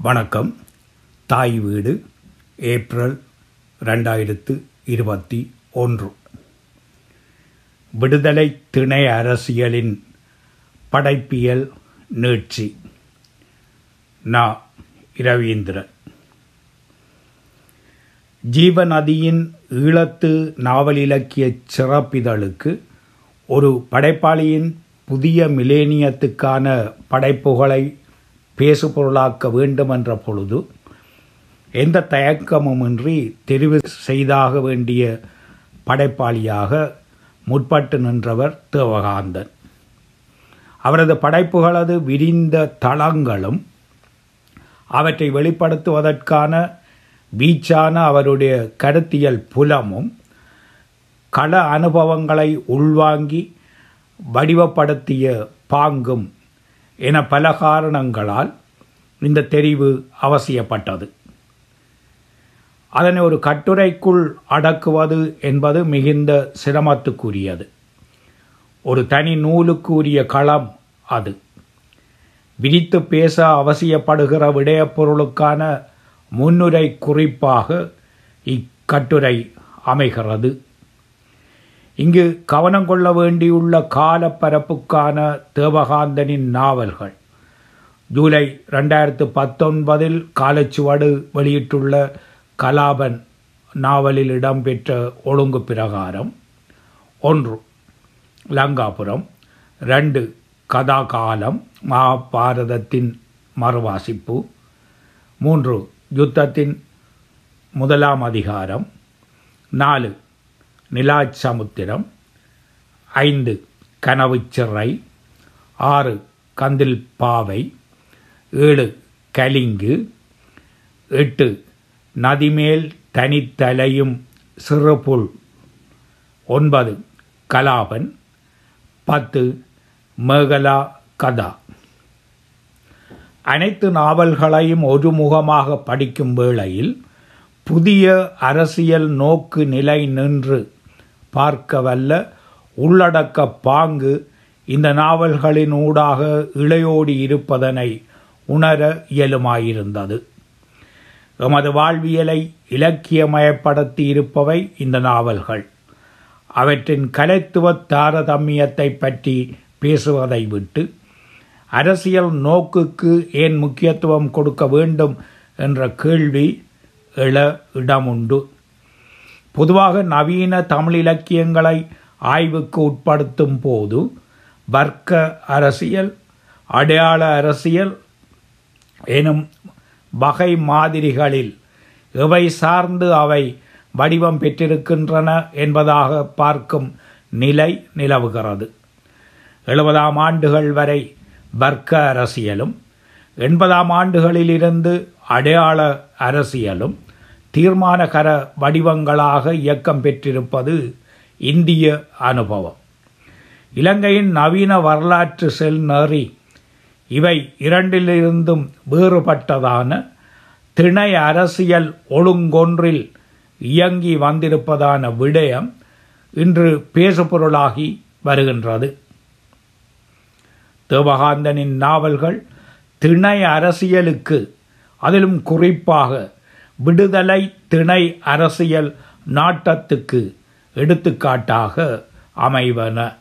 வணக்கம். தாய் வீடு ஏப்ரல் ரெண்டாயிரத்து இருபத்தி ஒன்று. விடுதலை திணை அரசியலின் படைப்பியல் நீட்சி. நா. இரவீந்திரன். ஜீவநதியின் ஈழத்து நாவல் இலக்கிய சிறப்பிதழுக்கு ஒரு படைப்பாளியின் புதிய மிலேனியத்துக்கான படைப்புகளை பேசுபொருளாக்க வேண்டும் என்ற பொழுது எந்த தயக்கமுமின்றி தெரிவு செய்தாக வேண்டிய படைப்பாளியாக முற்பட்டு நின்றவர் தேவகாந்தன். அவரது படைப்புகளது விரிந்த தளங்களும் அவற்றை வெளிப்படுத்துவதற்கான வீச்சான அவருடைய கருத்தியல் புலமும் கள அனுபவங்களை உள்வாங்கி வடிவப்படுத்திய பாங்கும் என பல காரணங்களால் இந்த தெரிவு அவசியப்பட்டது. அதனை ஒரு கட்டுரைக்குள் அடக்குவது என்பது மிகுந்த சிரமத்துக்குரியது. ஒரு தனி நூலுக்குரிய களம் அது. விரித்து பேச அவசியப்படுகிற விடயப்பொருளுக்கான முன்னுரை குறிப்பாக இக்கட்டுரை அமைகிறது. இங்கு கவனம் கொள்ள வேண்டியுள்ள காலப்பரப்புக்கான தேவகாந்தனின் நாவல்கள். ஜூலை ரெண்டாயிரத்து பத்தொன்பதில் காலச்சுவடு வெளியிட்டுள்ள கலாபன் நாவலில் இடம்பெற்ற ஒழுங்கு பிரகாரம். ஒன்று லங்காபுரம். ரெண்டு கதாகாலம் மகாபாரதத்தின் மறுவாசிப்பு. மூன்று யுத்தத்தின் முதலாம் அதிகாரம். நாலு நிலாச்சமுத்திரம் ஐந்து கனவுச்சிறை ஆறு கந்தில் பாவை ஏழு கலிங்கு எட்டு நதிமேல் தனித்தலையும் சிறுபுல் ஒன்பது கலாபன் பத்து மேகலா கதா. அனைத்து நாவல்களையும் ஒருமுகமாக படிக்கும் வேளையில் புதிய அரசியல் நோக்கு நிலை நின்று பார்க்க வல்ல உள்ளடக்க பாங்கு இந்த நாவல்களின் ஊடாக இளையோடி இருப்பதனை உணர இயலுமாயிருந்தது. எமது வாழ்வியலை இலக்கியமயப்படுத்தி இருப்பவை இந்த நாவல்கள். அவற்றின் கலைத்துவ தாரதமியத்தை பற்றி பேசுவதை விட்டு அரசியல் நோக்குக்கு ஏன் முக்கியத்துவம் கொடுக்க வேண்டும் என்ற கேள்வி எழ இடமுண்டு. பொதுவாக நவீன தமிழ் இலக்கியங்களை ஆய்வுக்கு உட்படுத்தும் போது வர்க்க அரசியல் அடையாள அரசியல் எனும் வகை மாதிரிகளில் எவை சார்ந்து அவை வடிவம் பெற்றிருக்கின்றன என்பதாக பார்க்கும் நிலை நிலவுகிறது. எழுபதாம் ஆண்டுகள் வரை வர்க்க அரசியலும் எண்பதாம் ஆண்டுகளிலிருந்து அடையாள அரசியலும் தீர்மானகர வடிவங்களாக இயக்கம் பெற்றிருப்பது இந்திய அனுபவம். இலங்கையின் நவீன வரலாற்று செல் நெறி இவை இரண்டிலிருந்தும் வேறுபட்டதான திணை அரசியல் ஒழுங்கொன்றில் இயங்கி வந்திருப்பதான விடயம் இன்று பேசுபொருளாகி வருகின்றது. தேவகாந்தனின் நாவல்கள் திணை அரசியலுக்கு அதிலும் குறிப்பாக விடுதலை திணை அரசியல் நாட்டத்துக்கு எடுத்துக்காட்டாக அமைவன.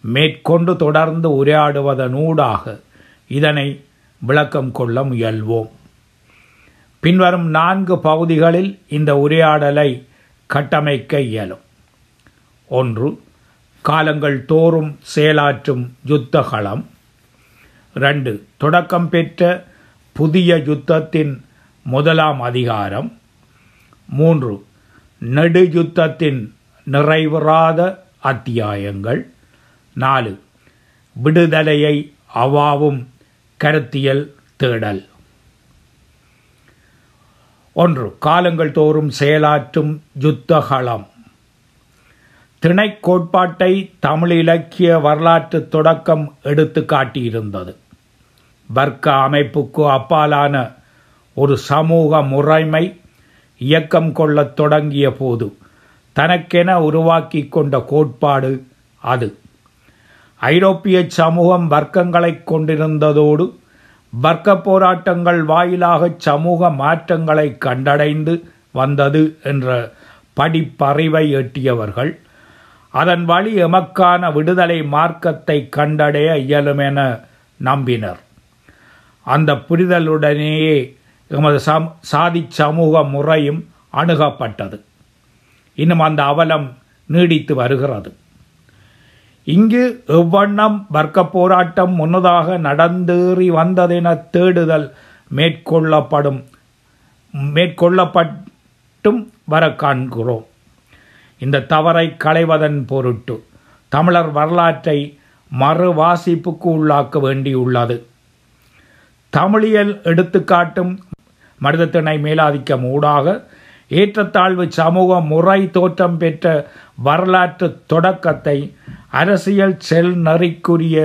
மேற்கொண்டு தொடர்ந்து உரையாடுவதனூடாக இதனை விளக்கம் கொள்ள முயல்வோம். பின்வரும் நான்கு பகுதிகளில் இந்த உரையாடலை கட்டமைக்க இயலும். ஒன்று காலங்கள் தோறும் செயலாற்றும் யுத்தகளம். ரெண்டு தொடக்கம் பெற்ற புதிய யுத்தத்தின் முதலாம் அதிகாரம். மூன்று. நெடு யுத்தத்தின் நிறைவுறாத அத்தியாயங்கள். நாலு. விடுதலையை அவாவும் கருத்தியல் தேடல். ஒன்று. காலங்கள் தோறும் செயலாற்றும் யுத்தகலம் திணை கோட்பாட்டை தமிழ் இலக்கிய வரலாற்று தொடக்கம் எடுத்து காட்டியிருந்தது வர்க்க அமைப்புக்கு அப்பாலான ஒரு சமூக முறைமை இயக்கம் கொள்ளத் தொடங்கிய போது தனக்கென உருவாக்கி கொண்ட கோட்பாடு அது. ஐரோப்பிய சமூகம் வர்க்கங்களைக் கொண்டிருந்ததோடு வர்க்க போராட்டங்கள் வாயிலாக சமூக மாற்றங்களை கண்டடைந்து வந்தது என்ற படிப்பறிவை எட்டியவர்கள் அதன் வழி எமக்கான விடுதலை மார்க்கத்தை கண்டடைய இயலும் என நம்பினர். அந்த புரிதலுடனேயே எமது சம் சாதி சமூக முறையும் அணுகப்பட்டது. இன்னும் அந்த அவலம் நீடித்து வருகிறது. இங்கு எவ்வண்ணம் வர்க்க போராட்டம் முன்னதாக நடந்தேறி வந்ததென தேடுதல் மேற்கொள்ளப்படும் மேற்கொள்ளப்பட்டும் வர காண்கிறோம். இந்த தவறை களைவதன் பொருட்டு தமிழர் வரலாற்றை மறு வாசிப்புக்கு உள்ளாக்க வேண்டியுள்ளது. தமிழியல் எடுத்துக்காட்டும் மனிதத்திணை மேலாதிக்கம் ஊடாக ஏற்றத்தாழ்வு சமூக முறை தோற்றம் பெற்ற வரலாற்று தொடக்கத்தை அரசியல் செல் நெறிக்குரிய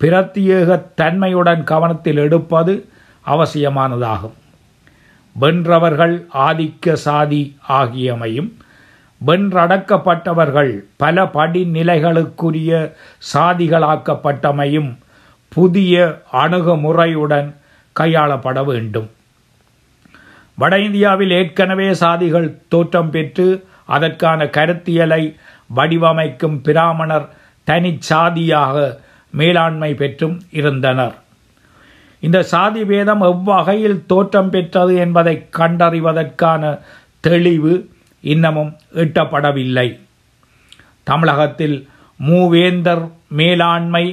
பிரத்யேக தன்மையுடன் கவனத்தில் எடுப்பது அவசியமானதாகும். வென்றவர்கள் ஆதிக்க சாதி ஆகியமையும் வென்றடக்கப்பட்டவர்கள் பல படிநிலைகளுக்குரிய சாதிகளாக்கப்பட்டமையும் புதிய அணுகுமுறையுடன் கையாளப்பட வேண்டும். வட இந்தியாவில் ஏற்கனவே சாதிகள் தோற்றம் பெற்று அதற்கான கருத்தியலை வடிவமைக்கும் பிராமணர் தனிச்சாதியாக மேலாண்மை பெற்றும் இருந்தனர். இந்த சாதி பேதம் எவ்வகையில் தோற்றம் பெற்றது என்பதை கண்டறிவதற்கான தெளிவு இன்னமும் எட்டப்படவில்லை. தமிழகத்தில் மூவேந்தர் மேலாண்மை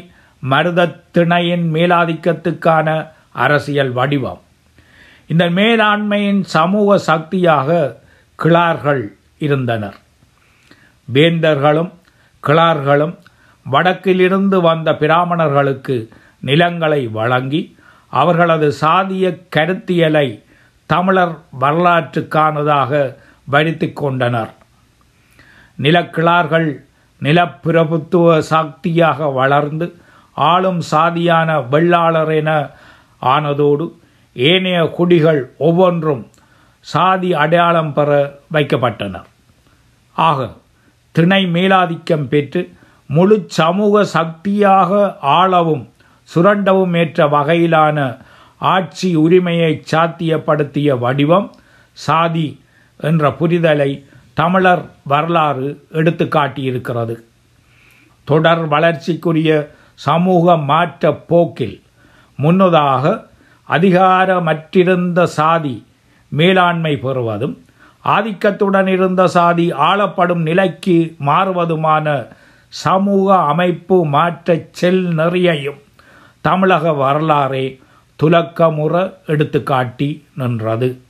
மருதத்திணையின் மேலாதிக்கத்துக்கான அரசியல் வடிவம். இந்த மேலாண்மையின் சமூக சக்தியாக கிளார்கள் இருந்தனர். வேந்தர்களும் கிளார்களும் வடக்கிலிருந்து வந்த பிராமணர்களுக்கு நிலங்களை வழங்கி அவர்களது சாதிய கருத்தியலை தமிழர் வரலாற்றுக்கானதாக வருத்தி கொண்டனர். நிலக்கிழார்கள் நிலப்பிரபுத்துவ சக்தியாக வளர்ந்து ஆளும் சாதியான வெள்ளாளர் என ஆனதோடு ஏனைய குடிகள் ஒவ்வொன்றும் சாதி அடையாளம் பெற வைக்கப்பட்டனர் ஆக திணை மேலாதிக்கம் பெற்று முழு சமூக சக்தியாக ஆளவும் சுரண்டவும் ஏற்ற வகையிலான ஆட்சி உரிமையை சாத்தியப்படுத்திய வடிவம் சாதி என்ற புரிதலை தமிழர் வரலாறு எடுத்து காட்டியிருக்கிறது தொடர் வளர்ச்சிக்குரிய சமூக மாற்ற போக்கில் முன்னதாக அதிகாரமற்றிருந்த சாதி மேலாண்மை பெறுவதும் ஆதிக்கத்துடன் இருந்த சாதி ஆளப்படும் நிலைக்கு மாறுவதுமான சமூக அமைப்பு மாற்றச் செல் நெறியையும் தமிழக வரலாறே துலக்கமுற எடுத்துக்காட்டி நின்றது.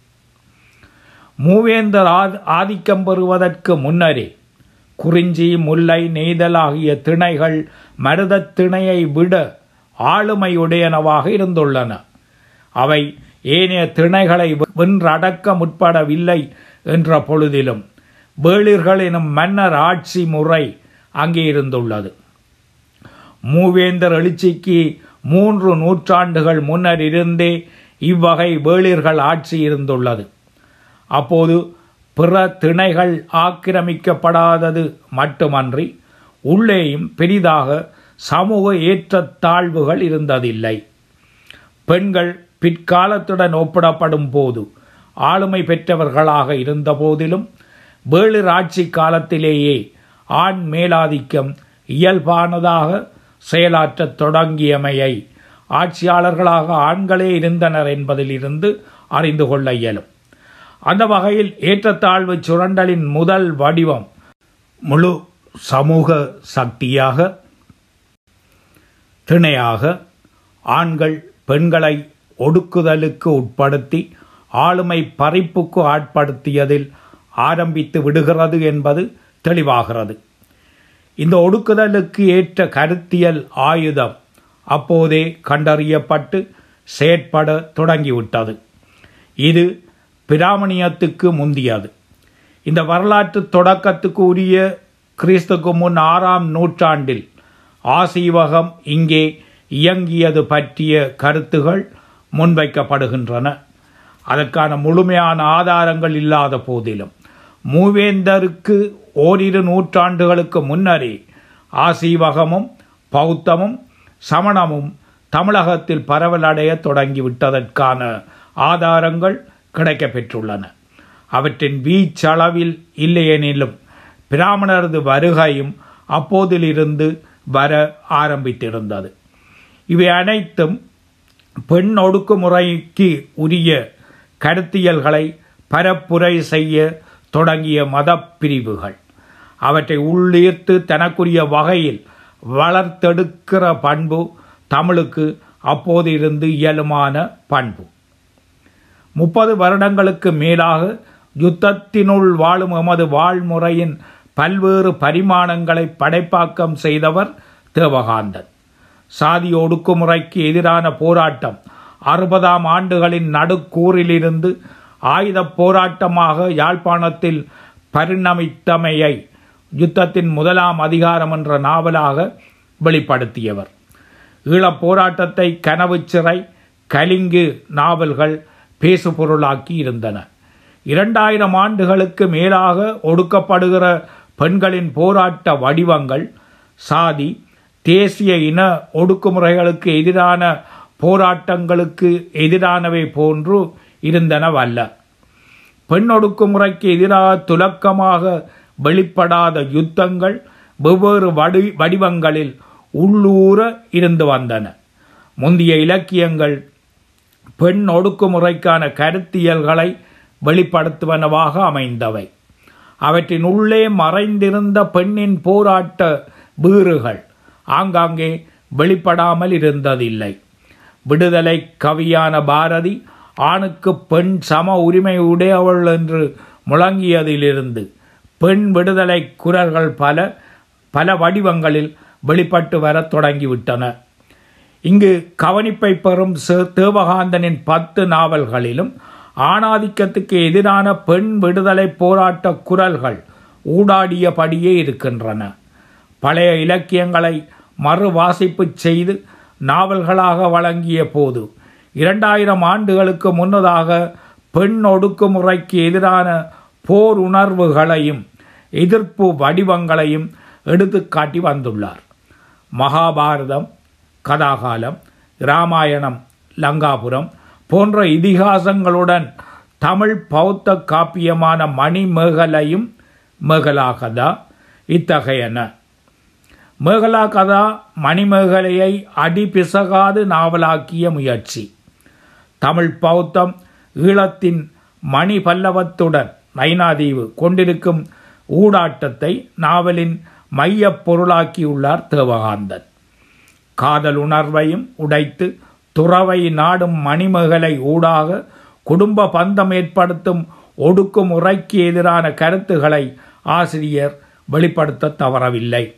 மூவேந்தர் ஆதிக்கம் பெறுவதற்கு முன்னரே குறிஞ்சி முல்லை நெய்தல் ஆகிய திணைகள் மருதத் திணையை விட ஆளுமையுடையனவாக இருந்துள்ளன. அவை ஏனைய திணைகளை வென்றடக்க முற்படவில்லை என்ற பொழுதிலும் வேளிர்கள் எனும் மன்னர் ஆட்சி முறை அங்கே இருந்துள்ளது. மூவேந்தர் எழுச்சிக்கு மூன்று நூற்றாண்டுகள் முன்னர் இருந்தே இவ்வகை வேளிர்கள் ஆட்சி இருந்துள்ளது. அப்போது பிற திணைகள் ஆக்கிரமிக்கப்படாதது மட்டுமன்றி உள்ளேயும் பெரிதாக சமூக ஏற்றத்தாழ்வுகள் இருந்ததில்லை. பெண்கள் பிற்காலத்துடன் ஒப்பிடப்படும் போது ஆளுமை பெற்றவர்களாக இருந்த போதிலும் வேளிர் ஆட்சி காலத்திலேயே ஆண் மேலாதிக்கம் இயல்பானதாக செயலாற்றத் தொடங்கியமையை ஆட்சியாளர்களாக ஆண்களே இருந்தனர் என்பதிலிருந்து அறிந்து கொள்ள இயலும். அந்த வகையில் ஏற்றத்தாழ்வு சுரண்டலின் முதல் வடிவம் முழு சமூக சக்தியாக திணையாக ஆண்கள் பெண்களை ஒடுக்குதலுக்கு உட்படுத்தி ஆளுமை பறிப்புக்கு ஆட்படுத்தியதில் ஆரம்பித்து விடுகிறது என்பது தெளிவாகிறது. இந்த ஒடுக்குதலுக்கு ஏற்ற கருத்தியல் ஆயுதம் அப்போதே கண்டறியப்பட்டு செயற்பட தொடங்கிவிட்டது. இது பிராமணியத்துக்கு முந்தியது. இந்த வரலாற்று தொடக்கத்துக்கு உரிய கிறிஸ்துக்கு முன் ஆறாம் நூற்றாண்டில் ஆசீவகம் இங்கே இயங்கியது பற்றிய கருத்துகள் முன்வைக்கப்படுகின்றன. அதற்கான முழுமையான ஆதாரங்கள் இல்லாத போதிலும் மூவேந்தருக்கு ஓரிரு நூற்றாண்டுகளுக்கு முன்னரே ஆசீவகமும் பௌத்தமும் சமணமும் தமிழகத்தில் பரவலடைய தொடங்கிவிட்டதற்கான ஆதாரங்கள் கிடைக்கப்பெற்றுள்ளன. அவற்றின் வீச்சளவில் இல்லையெனிலும் பிராமணரது வருகையும் அப்போதிலிருந்து வர ஆரம்பித்திருந்தது. இவை அனைத்தும் பெண் ஒடுக்குமுறைக்கு உரிய கருத்தியல்களை பரப்புரை செய்ய தொடங்கிய மத பிரிவுகள் அவற்றை உள்ளீர்த்து தனக்குரிய வகையில் வளர்த்தெடுக்கிற பண்பு தமிழுக்கு அப்போது இருந்து இயலுமான பண்பு. முப்பது வருடங்களுக்கு மேலாக யுத்தத்தினுள் வாழும் எமது வாழ்முறையின் பல்வேறு பரிமாணங்களை படைப்பாக்கம் செய்தவர் தேவகாந்தன். சாதி ஒடுக்குமுறைக்கு எதிரான போராட்டம். அறுபதாம் ஆண்டுகளின் நடுக்கூறிலிருந்து ஆயுத போராட்டமாக யாழ்ப்பாணத்தில் பரிணமித்தமையை யுத்தத்தின் முதலாம் அதிகாரம் என்ற நாவலாக வெளிப்படுத்தியவர். ஈழப் போராட்டத்தை கனவு சிறை கலிங்கு நாவல்கள் பேசுபொருளாக்கி இருந்தன. இரண்டாயிரம் ஆண்டுகளுக்கு மேலாக ஒடுக்கப்படுகிற பெண்களின் போராட்ட வடிவங்கள் சாதி தேசிய இன ஒடுக்குமுறைகளுக்கு எதிரான போராட்டங்களுக்கு எதிரானவை போன்று இருந்தனவல்ல. பெண் ஒடுக்குமுறைக்கு எதிராக துலக்கமாக வெளிப்படாத யுத்தங்கள் வெவ்வேறு வடி வடிவங்களில் உள்ளூர இருந்து வந்தன. முந்தைய இலக்கியங்கள் பெண் ஒடுக்குமுறைக்கான கருத்தியல்களை வெளிப்படுத்துவனவாக அமைந்தவை. அவற்றின் உள்ளே மறைந்திருந்த பெண்ணின் போராட்ட வீறுகள் ஆங்காங்கே வெளிப்படாமல் இருந்ததில்லை. விடுதலை கவியான பாரதி ஆணுக்கு பெண் சம உரிமை உடையவள் என்று முழங்கியதிலிருந்து பெண் விடுதலை குரல்கள் பல பல வடிவங்களில் வெளிப்பட்டு வரத் தொடங்கிவிட்டன. இங்கு கவனிப்பை பெறும் தேவகாந்தனின் பத்து நாவல்களிலும் ஆணாதிக்கத்துக்கு எதிரான பெண் விடுதலை போராட்ட குரல்கள் ஊடாடியபடியே இருக்கின்றன. பழைய இலக்கியங்களை மறுவாசிப்பு செய்து நாவல்களாக வழங்கிய போது இரண்டாயிரம் ஆண்டுகளுக்கு முன்னதாக பெண் ஒடுக்குமுறைக்கு எதிரான போர் உணர்வுகளையும் எதிர்ப்பு வடிவங்களையும் எடுத்துக்காட்டி வந்துள்ளார். மகாபாரதம் கதாகாலம் இராமாயணம் லங்காபுரம் போன்ற இதிகாசங்களுடன் தமிழ் பௌத்த காப்பியமான மணிமேகலையும் மேகலாகதா இத்தகையன. மேகலா கதா மணிமேகலையை அடிபிசகாது நாவலாக்கிய முயற்சி. தமிழ் பௌத்தம் ஈழத்தின் மணி பல்லவத்துடன் நைனாதீவு கொண்டிருக்கும் ஊடாட்டத்தை நாவலின் மையப் பொருளாக்கியுள்ளார் தேவகாந்தன். காதல் உணர்வையும் உடைத்து துறவை நாடும் மணிமேகலை ஊடாக குடும்ப பந்தம் ஏற்படுத்தும் ஒடுக்கும் உரைக்கு எதிரான கருத்துக்களை ஆசிரியர் வெளிப்படுத்த தவறவில்லை.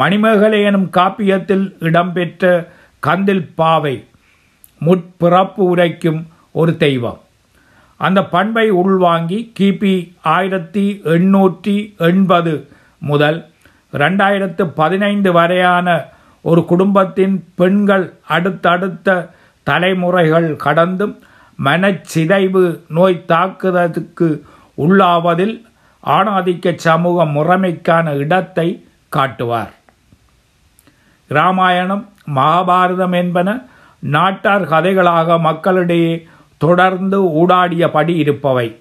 மணிமேகலை எனும் காப்பியத்தில் இடம்பெற்ற கந்தில் பாவை முற்பிறப்பு உரைக்கும் ஒரு தெய்வம். அந்த பண்பை உள்வாங்கி கிபி ஆயிரத்தி எண்ணூற்றி எண்பது முதல் ரெண்டாயிரத்து பதினைந்து வரையான ஒரு குடும்பத்தின் பெண்கள் அடுத்தடுத்த தலைமுறைகள் கடந்தும் மனச்சிதைவு நோய் தாக்குதலுக்கு உள்ளாவதில் ஆணாதிக்க சமூக முறைமைக்கான இடத்தை காட்டுவார். இராமாயணம் மகாபாரதம் என்பன நாட்டார் கதைகளாக மக்களிடையே தொடர்ந்து ஊடாடியபடி இருப்பவை.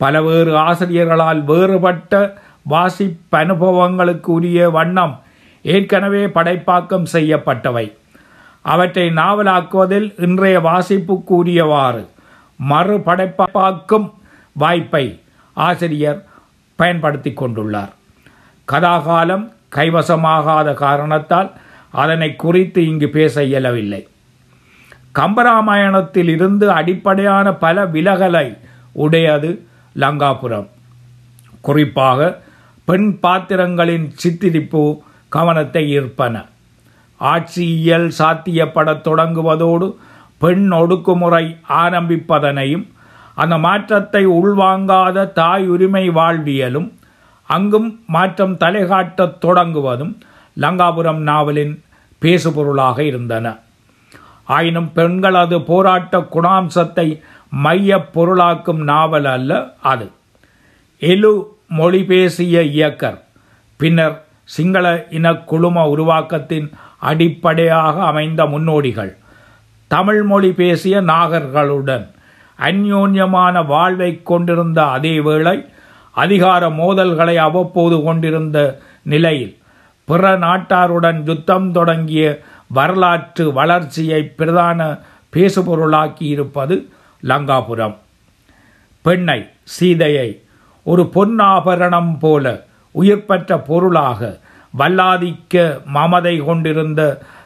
பலவேறு ஆசிரியர்களால் வேறுபட்ட வாசிப்பனுபவங்களுக்கு உரிய வண்ணம் ஏற்கனவே படைப்பாக்கம் செய்யப்பட்டவை. அவற்றை நாவலாக்குவதில் இன்றைய வாசிப்புக்கு உரியவாறு மறுபடைப்பாக்கும் வாய்ப்பை ஆசிரியர் பயன்படுத்தி கொண்டுள்ளார். கதாகாலம் கைவசமாகாத காரணத்தால் அதனை குறித்து இங்கு பேச இயலவில்லை. கம்பராமாயணத்தில் இருந்து அடிப்படையான பல விலகலை உடையது லங்காபுரம். குறிப்பாக பெண் பாத்திரங்களின் சித்திரிப்பு கவனத்தை ஈர்ப்பன. ஆட்சியியல் சாத்தியப்படத் தொடங்குவதோடு பெண் ஒடுக்குமுறை ஆரம்பிப்பதனையும் அந்த மாற்றத்தை உள்வாங்காத தாய் உரிமை வாழ்வியலும் அங்கும் மாற்றம் தலைகாட்டத் தொடங்குவதும் லங்காபுரம் நாவலின் பேசுபொருளாக இருந்தன. ஆயினும் பெண்களது போராட்ட குணாம்சத்தை மையப் பொருளாக்கும் நாவல் அல்ல அது. எலு மொழி பேசிய இயக்கர் பின்னர் சிங்கள இனக்குழும குழும உருவாக்கத்தின் அடிப்படையாக அமைந்த முன்னோடிகள் தமிழ் மொழி பேசிய நாகர்களுடன் அந்யோன்யமான வாழ்வை கொண்டிருந்த அதே வேளை அதிகார மோதல்களை அவ்வப்போது கொண்டிருந்த நிலையில் பிற நாட்டாருடன் யுத்தம் தொடங்கிய வரலாற்று வளர்ச்சியை பிரதான பேசுபொருளாக்கியிருப்பது லங்காபுரம். பெண்ணை சீதையை ஒரு பொன்னாபரணம் போல உயிர்பற்ற பொருளாக வல்லாதிக்க மமதை கொண்டிருந்த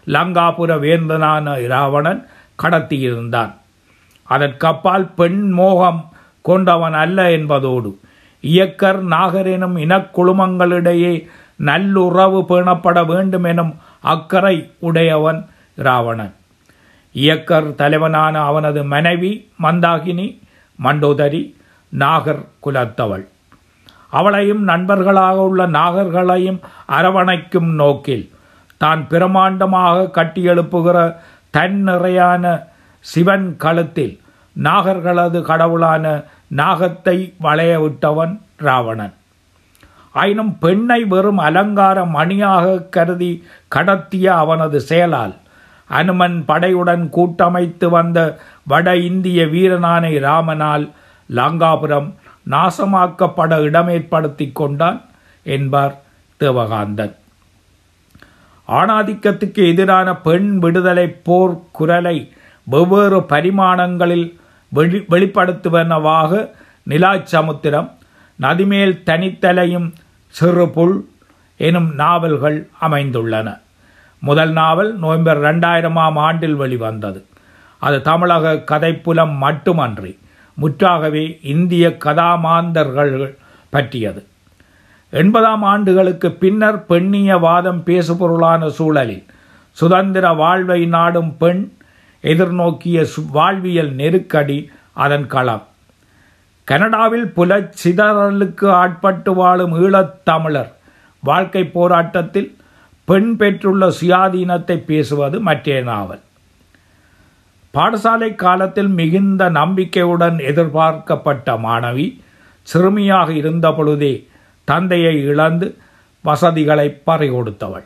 லங்காபுர வேந்தனான இராவணன் கடத்தியிருந்தான். அதற்கப்பால் பெண் மோகம் கொண்டவன் அல்ல என்பதோடு இயக்கர் நாகர் எனும் இனக்குழுமங்களிடையே நல்லுறவு பேணப்பட வேண்டும் எனும் அக்கறை உடையவன் இராவணன் இயக்கர் தலைவனான அவனது மனைவி மந்தாகினி மண்டோதரி நாகர் குலத்தவள். அவளையும் நண்பர்களாக உள்ள நாகர்களையும் அரவணைக்கும் நோக்கில் தான் பிரமாண்டமாக கட்டியெழுப்புகிற தன் நிறையான சிவன் கழுத்தில் நாகர்களது கடவுளான நாகத்தை வளைய விட்டவன் ராவணன். ஆயினும் பெண்ணை வெறும் அலங்கார மணியாக கருதி கடத்திய அவனது செயலால் அனுமன் படையுடன் கூட்டமைத்து வந்த வட இந்திய வீரனானை ராமனால் லாங்காபுரம் நாசமாக்கப்பட இடமேற்படுத்தி கொண்டான் என்பார் தேவகாந்தன். ஆணாதிக்கத்துக்கு எதிரான பெண் விடுதலை போர் குரலை வெவ்வேறு பரிமாணங்களில் வெளி வெளிப்படுத்துவனவாக நிலாச்சமுத்திரம் நதிமேல் தனித்தலையும் சிறுபுல் எனும் நாவல்கள் அமைந்துள்ளன. முதல் நாவல் நவம்பர் ரெண்டாயிரமாம் ஆண்டில் வெளிவந்தது. அது தமிழக கதைப்புலம் மட்டுமன்றி முற்றாகவே இந்திய கதாமாந்தர்கள் பற்றியது. எண்பதாம் ஆண்டுகளுக்கு பின்னர் பெண்ணிய வாதம் பேசுபொருளான சூழலில் சுதந்திர வாழ்வை நாடும் பெண் எதிர்நோக்கிய வாழ்வியல் நெருக்கடி அதன் களம். கனடாவில் புல சிதறலுக்கு ஆட்பட்டு வாழும் ஈழத்தமிழர் வாழ்க்கை போராட்டத்தில் பெண் பெற்றுள்ள சுயாதீனத்தை பேசுவது மற்றே நாவல். பாடசாலை காலத்தில் மிகுந்த நம்பிக்கையுடன் எதிர்பார்க்கப்பட்ட மாணவி சிறுமியாக இருந்த பொழுதே தந்தையை இழந்து வசதிகளை பறிகொடுத்தவள்.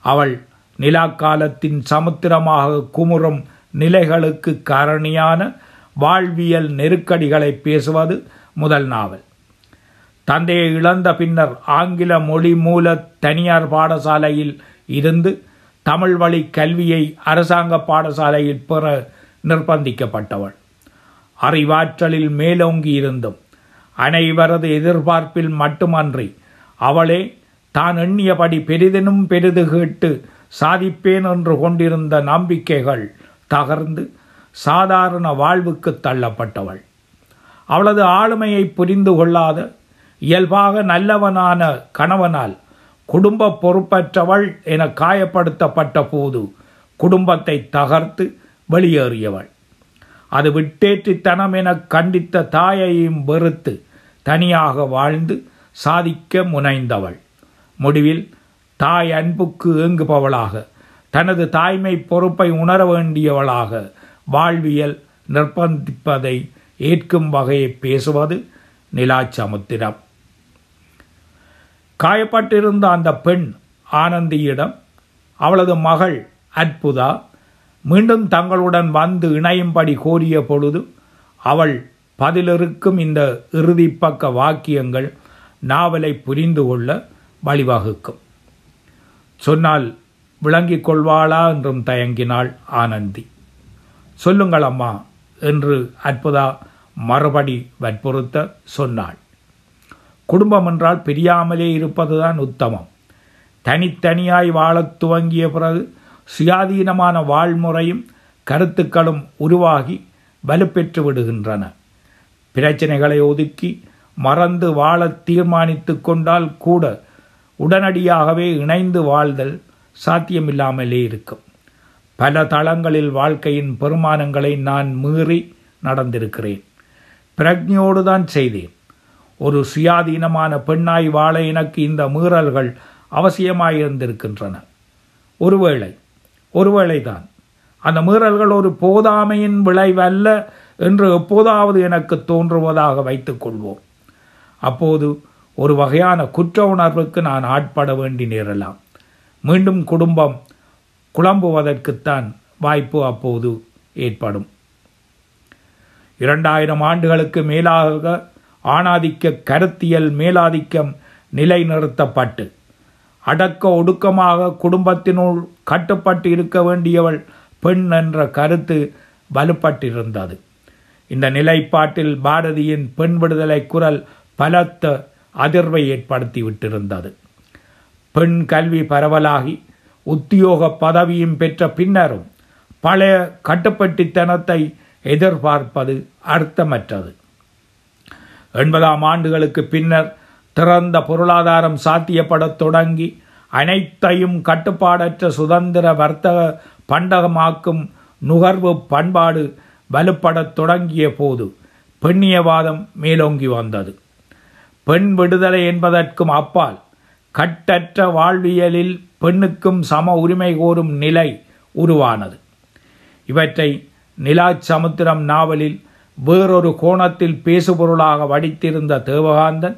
அவள் நிலாக்காலத்தின் சமுத்திரமாக குமுறும் நிலைகளுக்கு காரணியான வாழ்வியல் நெருக்கடிகளை பேசுவது முதல் நாவல். தந்தையை இழந்த பின்னர் ஆங்கில மொழி மூல தனியார் பாடசாலையில் இருந்து தமிழ் வழி கல்வியை அரசாங்க பாடசாலையில் பெற நிர்பந்திக்கப்பட்டவள். அறிவாற்றலில் மேலோங்கி இருந்தும் அனைவரது எதிர்பார்ப்பில் மட்டுமன்றி அவளே தான் எண்ணியபடி பெரிதினும் பெரிது கேட்டு சாதிப்பேன் என்று கொண்டிருந்த நம்பிக்கைகள் தகர்ந்து சாதாரண வாழ்வுக்கு தள்ளப்பட்டவள். அவளது ஆளுமையை புரிந்து கொள்ளாத இயல்பாக நல்லவனான கணவனால் குடும்ப பொறுப்பற்றவள் என காயப்படுத்தப்பட்ட போது குடும்பத்தை தகர்த்து வெளியேறியவள். அது விட்டேற்றித்தனம் என கண்டித்த தாயையும் வெறுத்து தனியாக வாழ்ந்து சாதிக்க முனைந்தவள். முடிவில் தாய் அன்புக்கு ஏங்குபவளாக தனது தாய்மை பொறுப்பை உணர வேண்டியவளாக வாழ்வியல் நிர்பந்திப்பதை ஏற்கும் வகையை பேசுவது நிலாச்சமுத்திரம். காயப்பட்டிருந்த அந்த பெண் ஆனந்தியிடம் அவளது மகள் அற்புதா மீண்டும் தங்களுடன் வந்து இணையும்படி கோரிய பொழுது அவள் பதிலிருக்கும் இந்த இறுதிப்பக்க வாக்கியங்கள் நாவலை புரிந்து கொள்ள வழிவகுக்கும். சொன்னால் விளங்கிக் கொள்வாளா என்றும் தயங்கினாள் ஆனந்தி. சொல்லுங்கள் அம்மா என்று அற்புதா மறுபடி வற்புறுத்த சொன்னாள். குடும்பம் என்றால் பிரியாமலே இருப்பதுதான் உத்தமம். தனித்தனியாய் வாழத் துவங்கிய பிறகு சுயாதீனமான வாழ்முறையும் கருத்துக்களும் உருவாகி வலுப்பெற்று விடுகின்றன. பிரச்சனைகளை ஒதுக்கி மறந்து வாழ தீர்மானித்து கொண்டால் கூட உடனடியாகவே இணைந்து வாழ்தல் சாத்தியமில்லாமலே இருக்கும். பல தளங்களில் வாழ்க்கையின் பெருமானங்களை நான் மீறி நடந்திருக்கிறேன். பிரக்ஞோடு தான் செய்தேன். ஒரு சுயாதீனமான பெண்ணாய் வாழ எனக்கு இந்த மீறல்கள் அவசியமாயிருந்திருக்கின்றன. ஒருவேளை ஒருவேளை தான் அந்த மீறல்கள் ஒரு போதாமையின் விளைவல்ல என்று எப்போதாவது எனக்கு தோன்றுவதாக வைத்துக் கொள்வோம். அப்போது ஒரு வகையான குற்ற உணர்வுக்கு நான் ஆட்பட வேண்டி நேரலாம். மீண்டும் குடும்பம் குழம்புவதற்குத்தான் வாய்ப்பு அப்போது ஏற்படும். இரண்டாயிரம் ஆண்டுகளுக்கு மேலாக ஆணாதிக்க கருத்தியல் மேலாதிக்கம் நிலைநிறுத்தப்பட்டு அடக்க ஒடுக்கமாக குடும்பத்தினுள் கட்டுப்பட்டு இருக்க வேண்டியவள் பெண் என்ற கருத்து வலுப்பட்டிருந்தது. இந்த நிலைப்பாட்டில் பாரதியின் பெண் விடுதலை குரல் பலத்த அதிர்வை ஏற்படுத்தி விட்டிருந்தது. பெண் கல்வி பரவலாகி உத்தியோக பதவியும் பெற்ற பின்னரும் பழைய கட்டுப்பட்டித்தனத்தை எதிர்பார்ப்பது அர்த்தமற்றது. எண்பதாம் ஆண்டுகளுக்கு பின்னர் திறந்த பொருளாதாரம் சாத்தியப்படத் தொடங்கி அனைத்தையும் கட்டுப்பாடற்ற சுதந்திர வர்த்தக பண்டகமாக்கும் நுகர்வு பண்பாடு வலுப்படத் தொடங்கிய போது பெண்ணியவாதம் மேலோங்கி வந்தது. பெண் விடுதலை என்பதற்கும் அப்பால் கட்டற்ற வாழ்வியலில் பெண்ணுக்கும் சம உரிமை கோரும் நிலை உருவானது. இவற்றை நிலாச்சமுத்திரம் நாவலில் வேறொரு கோணத்தில் பேசுபொருளாக வடித்திருந்த தேவகாந்தன்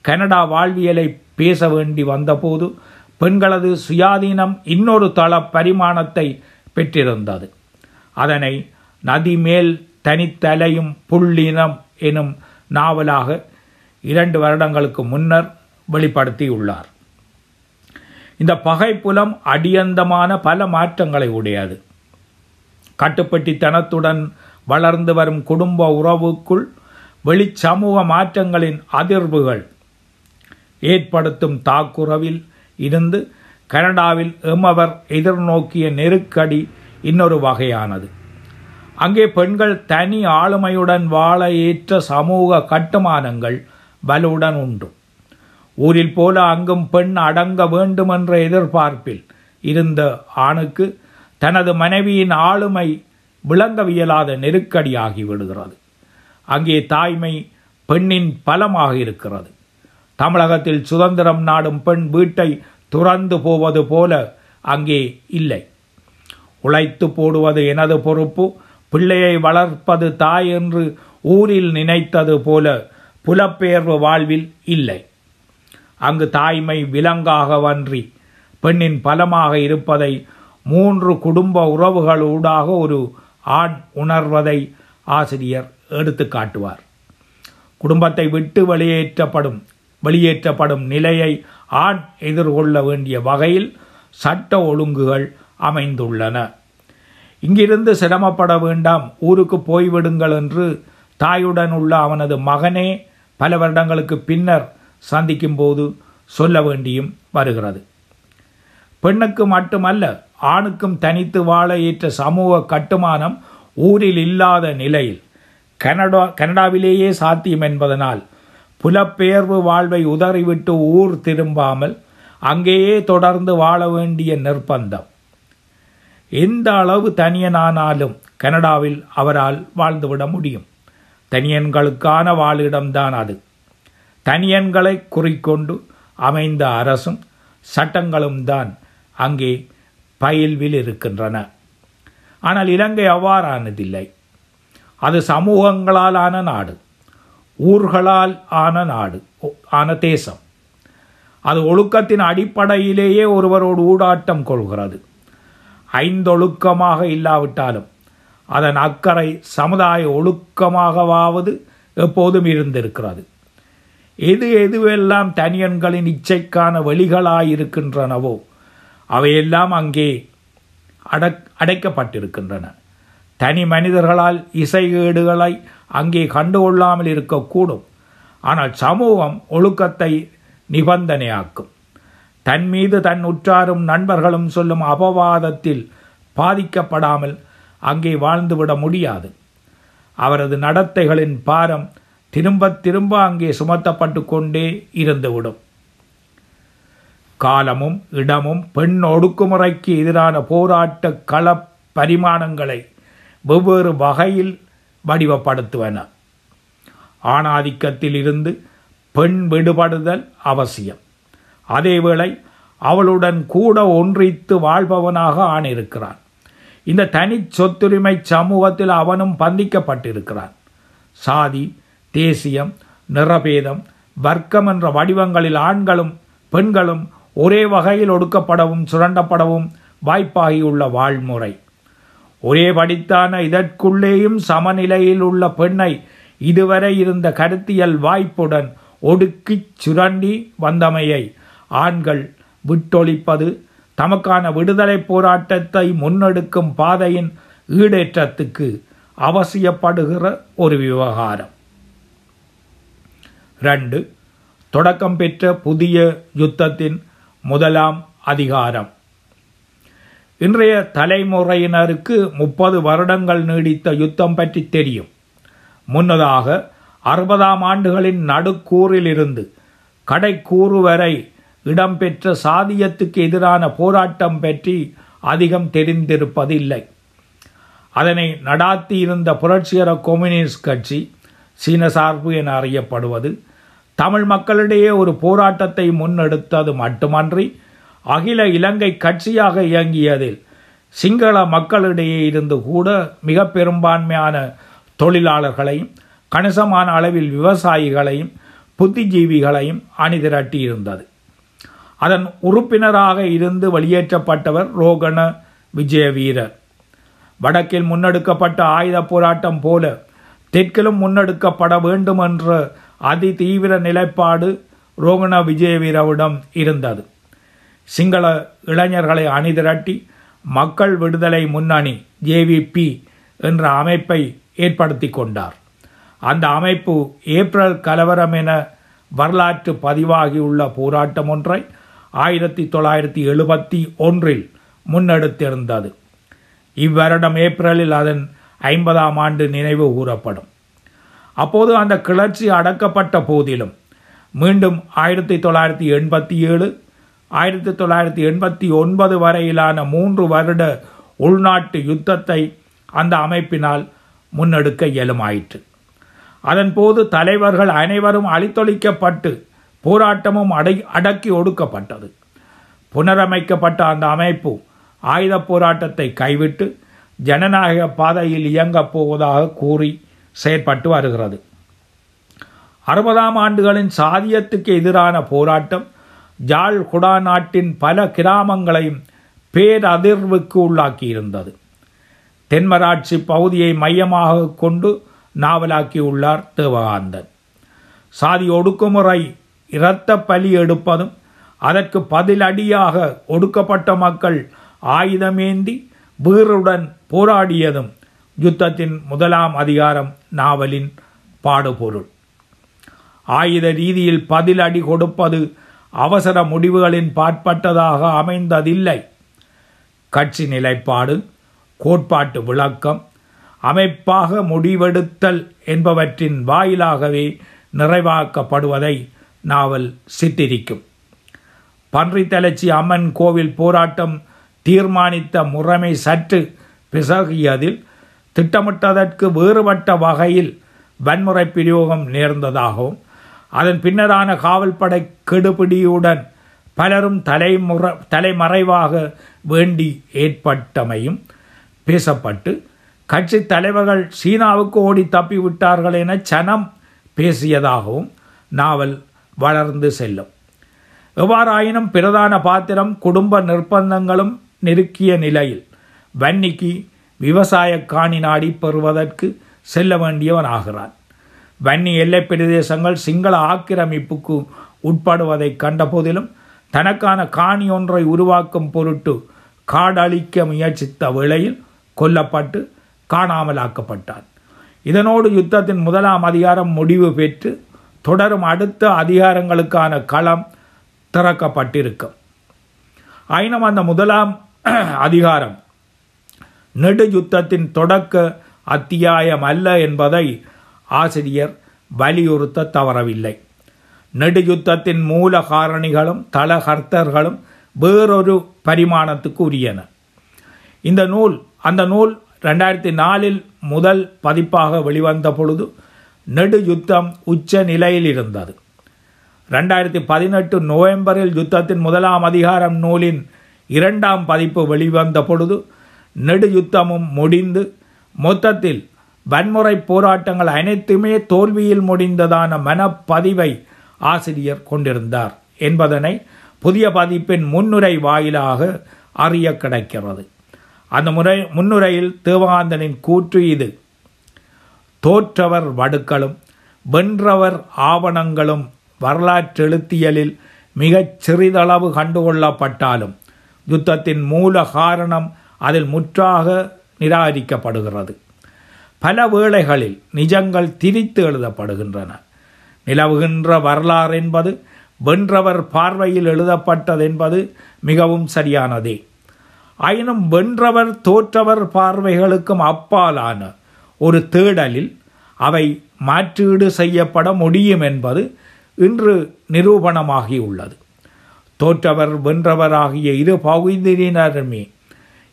கனடா வாழ்வியலை பேச வேண்டி வந்தபோது பெண்களது சுயாதீனம் இன்னொரு தள பரிமாணத்தை பெற்றிருந்தது. அதனை நதி மேல் தனித்தலையும் புள்ளினம் எனும் நாவலாக இரண்டு வருடங்களுக்கு முன்னர் வெளிப்படுத்தியுள்ளார். இந்த பகைப்புலம் அடியந்தமான பல மாற்றங்களை உடையது. கட்டுப்பட்டித்தனத்துடன் வளர்ந்து வரும் குடும்ப உறவுக்குள் வெளிச்சமூக மாற்றங்களின் அதிர்வுகள் ஏற்படுத்தும் தாக்குறவில் இருந்து கனடாவில் எமவர் எதிர்நோக்கிய நெருக்கடி இன்னொரு வகையானது. அங்கே பெண்கள் தனி ஆளுமையுடன் வாழ ஏற்ற சமூக கட்டுமானங்கள் வலுடன் உண்டு. ஊரில் போல அங்கும் பெண் அடங்க வேண்டுமென்ற எதிர்பார்ப்பில் இருந்த ஆணுக்கு தனது மனைவியின் ஆளுமை விளங்கவியலாத நெருக்கடியாகி விடுகிறது. அங்கே தாய்மை பெண்ணின் பலமாக இருக்கிறது. தமிழகத்தில் சுதந்திரம் நாடும் பெண் வீட்டை துறந்து போவது போல அங்கே இல்லை. உழைத்து போடுவது எனது பொறுப்பு பிள்ளையை வளர்ப்பது தாய் என்று ஊரில் நினைத்தது போல புலப்பெயர்வு வாழ்வில் இல்லை. அங்கு தாய்மை விலங்காக வன்றி பெண்ணின் பலமாக இருப்பதை மூன்று குடும்ப உறவுகளூடாக ஒரு ஆண் உணர்வதை ஆசிரியர் எடுத்து காட்டுவார். குடும்பத்தை விட்டு வெளியேற்றப்படும் வெளியேற்றப்படும் நிலையை ஆண் எதிர்கொள்ள வேண்டிய வகையில் சட்ட ஒழுங்குகள் அமைந்துள்ளன. இங்கிருந்து சிரமப்பட வேண்டாம் ஊருக்கு போய்விடுங்கள் என்று தாயுடன் உள்ள அவனது மகனே பல வருடங்களுக்கு பின்னர் சந்திக்கும் போது சொல்ல வேண்டியும் வருகிறது. பெண்ணுக்கு மட்டுமல்ல ஆணுக்கும் தனித்து வாழ ஏற்ற சமூக கட்டுமானம் ஊரில் இல்லாத நிலையில் கனடா கனடாவிலேயே சாத்தியம் என்பதனால் புலப்பெயர்வு வாழ்வை உதறிவிட்டு ஊர் திரும்பாமல் அங்கேயே தொடர்ந்து வாழ வேண்டிய நிர்பந்தம். எந்த அளவு தனியனானாலும் கனடாவில் அவரால் வாழ்ந்துவிட முடியும். தனியன்களுக்கான வாழிடம்தான் அது. தனியன்களை குறிக்கொண்டு அமைந்த அரசும் சட்டங்களும் தான் அங்கே பயில்வில் இருக்கின்றன. ஆனால் இலங்கை அவ்வாறானதில்லை. அது சமூகங்களால் ஆன நாடு ஊர்களால் ஆன நாடு ஆன தேசம். அது ஒழுக்கத்தின் அடிப்படையிலேயே ஒருவரோடு ஊடாட்டம் கொள்கிறது. ஐந்தொழுக்கமாக இல்லாவிட்டாலும் அதன் அக்கறை சமுதாய ஒழுக்கமாகவாவது எப்போதும் இருந்திருக்கிறது. எது எதுவெல்லாம் தனியன்களின் இச்சைக்கான வழிகளாயிருக்கின்றனவோ அவையெல்லாம் அங்கே அடக் அடைக்கப்பட்டிருக்கின்றன. தனி மனிதர்களால் இசைகேடுகளை அங்கே கண்டுகொள்ளாமல் இருக்கக்கூடும். ஆனால் சமூகம் ஒழுக்கத்தை நிபந்தனையாக்கும். தன் மீது தன் உற்றாரும் நண்பர்களும் சொல்லும் அபவாதத்தில் பாதிக்கப்படாமல் அங்கே வாழ்ந்துவிட முடியாது. அவரது நடத்தைகளின் பாரம் திரும்ப திரும்ப அங்கே சுமத்தப்பட்டு கொண்டே இருந்துவிடும். காலமும் இடமும் பெண் ஒடுக்குமுறைக்கு எதிரான போராட்ட கள பரிமாணங்களை வெவ்வேறு வகையில் வடிவப்படுத்துவன. ஆணாதிக்கத்தில் இருந்து பெண் விடுபடுதல் அவசியம். அதேவேளை அவளுடன் கூட ஒன்றித்து வாழ்பவனாக ஆணிருக்கிறான். இந்த தனி சொத்துரிமை சமூகத்தில் அவனும் பந்திக்கப்பட்டிருக்கிறான். சாதி தேசியம் நிறபேதம் வர்க்கம் என்ற வடிவங்களில் ஆண்களும் பெண்களும் ஒரே வகையில் ஒடுக்கப்படவும் சுரண்டப்படவும் வாய்ப்பாகியுள்ள வாழ்முறை. ஒரே படித்தான இதற்குள்ளேயும் சமநிலையில் உள்ள பெண்ணை இதுவரை இருந்த கருத்தியல் வாய்ப்புடன் ஒடுக்கிச் சுரண்டி வந்தமையை ஆண்கள் விட்டொழிப்பது தமக்கான விடுதலை போராட்டத்தை முன்னெடுக்கும் பாதையின் ஈடேற்றத்துக்கு அவசியப்படுகிற ஒரு விவகாரம். ரெண்டு தொடக்கம் பெற்ற புதிய யுத்தத்தின் முதலாம் அதிகாரம். இன்றைய தலைமுறையினருக்கு முப்பது வருடங்கள் நீடித்த யுத்தம் பற்றி தெரியும். முன்னதாக அறுபதாம் ஆண்டுகளின் நடுக்கூறிலிருந்து கடைக்கூறு வரை இடம்பெற்ற சாதியத்துக்கு எதிரான போராட்டம் பற்றி அதிகம் தெரிந்திருப்பதில்லை. அதனை நடாத்தியிருந்த புரட்சிகர கம்யூனிஸ்ட் கட்சி சீன சார்பு என அறியப்படுவது தமிழ் மக்களிடையே ஒரு போராட்டத்தை முன்னெடுத்தது மட்டுமன்றி அகில இலங்கை கட்சியாக இயங்கியதில் சிங்கள மக்களிடையே இருந்து கூட மிக பெரும்பான்மையான தொழிலாளர்களையும் கணிசமான அளவில் விவசாயிகளையும் புத்திஜீவிகளையும் அணிதிரட்டியிருந்தது. அதன் உறுப்பினராக இருந்து வெளியேற்றப்பட்டவர் ரோகண விஜயவீரர். வடக்கில் முன்னெடுக்கப்பட்ட ஆயுத போராட்டம் போல தெற்கிலும் முன்னெடுக்கப்பட வேண்டும் என்ற அதி தீவிர நிலைப்பாடு ரோகண விஜயவீரவிடம் இருந்தது. சிங்கள இளைஞர்களை அணிதிரட்டி மக்கள் விடுதலை முன்னணி ஜேவிபி என்ற அமைப்பை ஏற்படுத்தி கொண்டார். அந்த அமைப்பு ஏப்ரல் கலவரம் என வரலாற்று பதிவாகியுள்ள போராட்டம் ஒன்றை ஆயிரத்தி தொள்ளாயிரத்தி எழுபத்தி ஒன்றில் முன்னெடுத்திருந்தது. இவ்வருடம் ஏப்ரலில் அதன் ஐம்பதாம் ஆண்டு நினைவு கூறப்படும். அப்போது அந்த கிளர்ச்சி அடக்கப்பட்ட போதிலும் மீண்டும் ஆயிரத்தி தொள்ளாயிரத்தி எண்பத்தி ஏழு ஆயிரத்தி தொள்ளாயிரத்தி எண்பத்தி ஒன்பது வரையிலான மூன்று வருட உள்நாட்டு யுத்தத்தை அந்த அமைப்பினால் முன்னெடுக்க இயலுமாயிற்று. அதன்போது தலைவர்கள் அனைவரும் அழித்தொழிக்கப்பட்டு போராட்டமும் அடை அடக்கி ஒடுக்கப்பட்டது. புனரமைக்கப்பட்ட அந்த அமைப்பு ஆயுத போராட்டத்தை கைவிட்டு ஜனநாயக பாதையில் இயங்கப் போவதாக கூறி செயற்பட்டு வருகிறது. அறுபதாம் ஆண்டுகளின் சாதியத்துக்கு எதிரான போராட்டம் ஜாழ் குடா நாட்டின் பல கிராமங்களையும் பேரதிர்வுக்கு உள்ளாக்கியிருந்தது. தென்மராட்சி பகுதியை மையமாக கொண்டு நாவலாக்கியுள்ளார் தேவகாந்தன். சாதி ஒடுக்குமுறை இரத்த பலி எடுப்பதும் அதற்கு பதிலடியாக ஒடுக்கப்பட்ட மக்கள் ஆயுதமேந்தி வீருடன் போராடியதும் யுத்தத்தின் முதலாம் அதிகாரம் நாவலின் பாடுபொருள். ஆயுத ரீதியில் பதிலடி கொடுப்பது அவசர முடிவுகளின் பாற்பட்டதாக அமைந்ததில்லை. கட்சி நிலைப்பாடு கோட்பாட்டு விளக்கம் அமைப்பாக முடிவெடுத்தல் என்பவற்றின் வாயிலாகவே நிறைவாக்கப்படுவதை நாவல் சித்தரிக்கும். பன்றித்தலைச்சி அம்மன் கோவில் போராட்டம் தீர்மானித்த முறைமை சற்று பிசகியதில் திட்டமிட்டதற்கு வேறுபட்ட வகையில் வன்முறை பிரயோகம் நேர்ந்ததாகவும் அதன் பின்னரான காவல்படை கெடுபிடியுடன் பலரும் தலைமுற தலைமறைவாக வேண்டி ஏற்பட்டமையும் பேசப்பட்டு கட்சி தலைவர்கள் சீனாவுக்கு ஓடி தப்பிவிட்டார்கள் என சனம் பேசியதாகவும் நாவல் வளர்ந்து செல்லும். எவ்வாறாயினும் பிரதான பாத்திரம் குடும்ப நிர்பந்தங்களும் நெருக்கிய நிலையில் வன்னிக்கு விவசாய காணி நாடி பெறுவதற்கு செல்ல வேண்டியவன் ஆகிறான் வன்னி எல்லை பிரதேசங்கள் சிங்கள ஆக்கிரமிப்புக்கு உட்படுவதை கண்டபோதிலும் தனக்கான காணி ஒன்றை உருவாக்கும் பொருட்டு காடழிக்க முயற்சித்த வேளையில் கொல்லப்பட்டு காணாமலாக்கப்பட்டான். இதனோடு யுத்தத்தின் முதலாம் அதிகாரம் முடிவு பெற்று தொடரும் அடுத்த அதிகாரங்களுக்கான களம் திறக்கப்பட்டிருக்கும் ஆயினும் அந்த முதலாம் அதிகாரம். நெடு யுத்தத்தின் தொடக்க அத்தியாயம் அல்ல என்பதை ஆசிரியர் வலியுறுத்த தவறவில்லை. நெடுயுத்தத்தின் மூல காரணிகளும் தளகர்த்தர்களும் வேறொரு பரிமாணத்துக்கு உரியன இந்த நூல் அந்த நூல் ரெண்டாயிரத்தி நாலில் முதல் பதிப்பாக வெளிவந்த பொழுது நெடு யுத்தம் உச்ச நிலையில் இருந்தது. ரெண்டாயிரத்தி பதினெட்டு நவம்பரில் யுத்தத்தின் முதலாம் அதிகாரம் நூலின் இரண்டாம் பதிப்பு வெளிவந்த பொழுது நெடு யுத்தமும் முடிந்து மொத்தத்தில் வன்முறை போராட்டங்கள் அனைத்துமே தோல்வியில் முடிந்ததான மனப்பதிவை ஆசிரியர் கொண்டிருந்தார் என்பதனை புதிய பதிப்பின் முன்னுரை வாயிலாக அறிய கிடைக்கிறது. அந்த முறை முன்னுரையில் தேவகாந்தனின் கூற்று இது. தோற்றவர் வடுக்களும் வென்றவர் ஆவணங்களும் வரலாற்றெழுத்தியலில் மிகச் சிறிதளவு கண்டுகொள்ளப்பட்டாலும் யுத்தத்தின் மூல காரணம் அதில் முற்றாக நிராகரிக்கப்படுகிறது. பல வேளைகளில் நிஜங்கள் திரித்து எழுதப்படுகின்றன. நிலவுகின்ற வரலாறு என்பது வென்றவர் பார்வையில் எழுதப்பட்டது என்பது மிகவும் சரியானதே. ஆயினும் வென்றவர் தோற்றவர் பார்வைகளுக்கும் அப்பாலான ஒரு தேடலில் அவை மாற்றீடு செய்யப்பட முடியும் என்பது இன்று நிரூபணமாகியுள்ளது தோற்றவர் வென்றவர் ஆகிய இரு பகுதியினருமே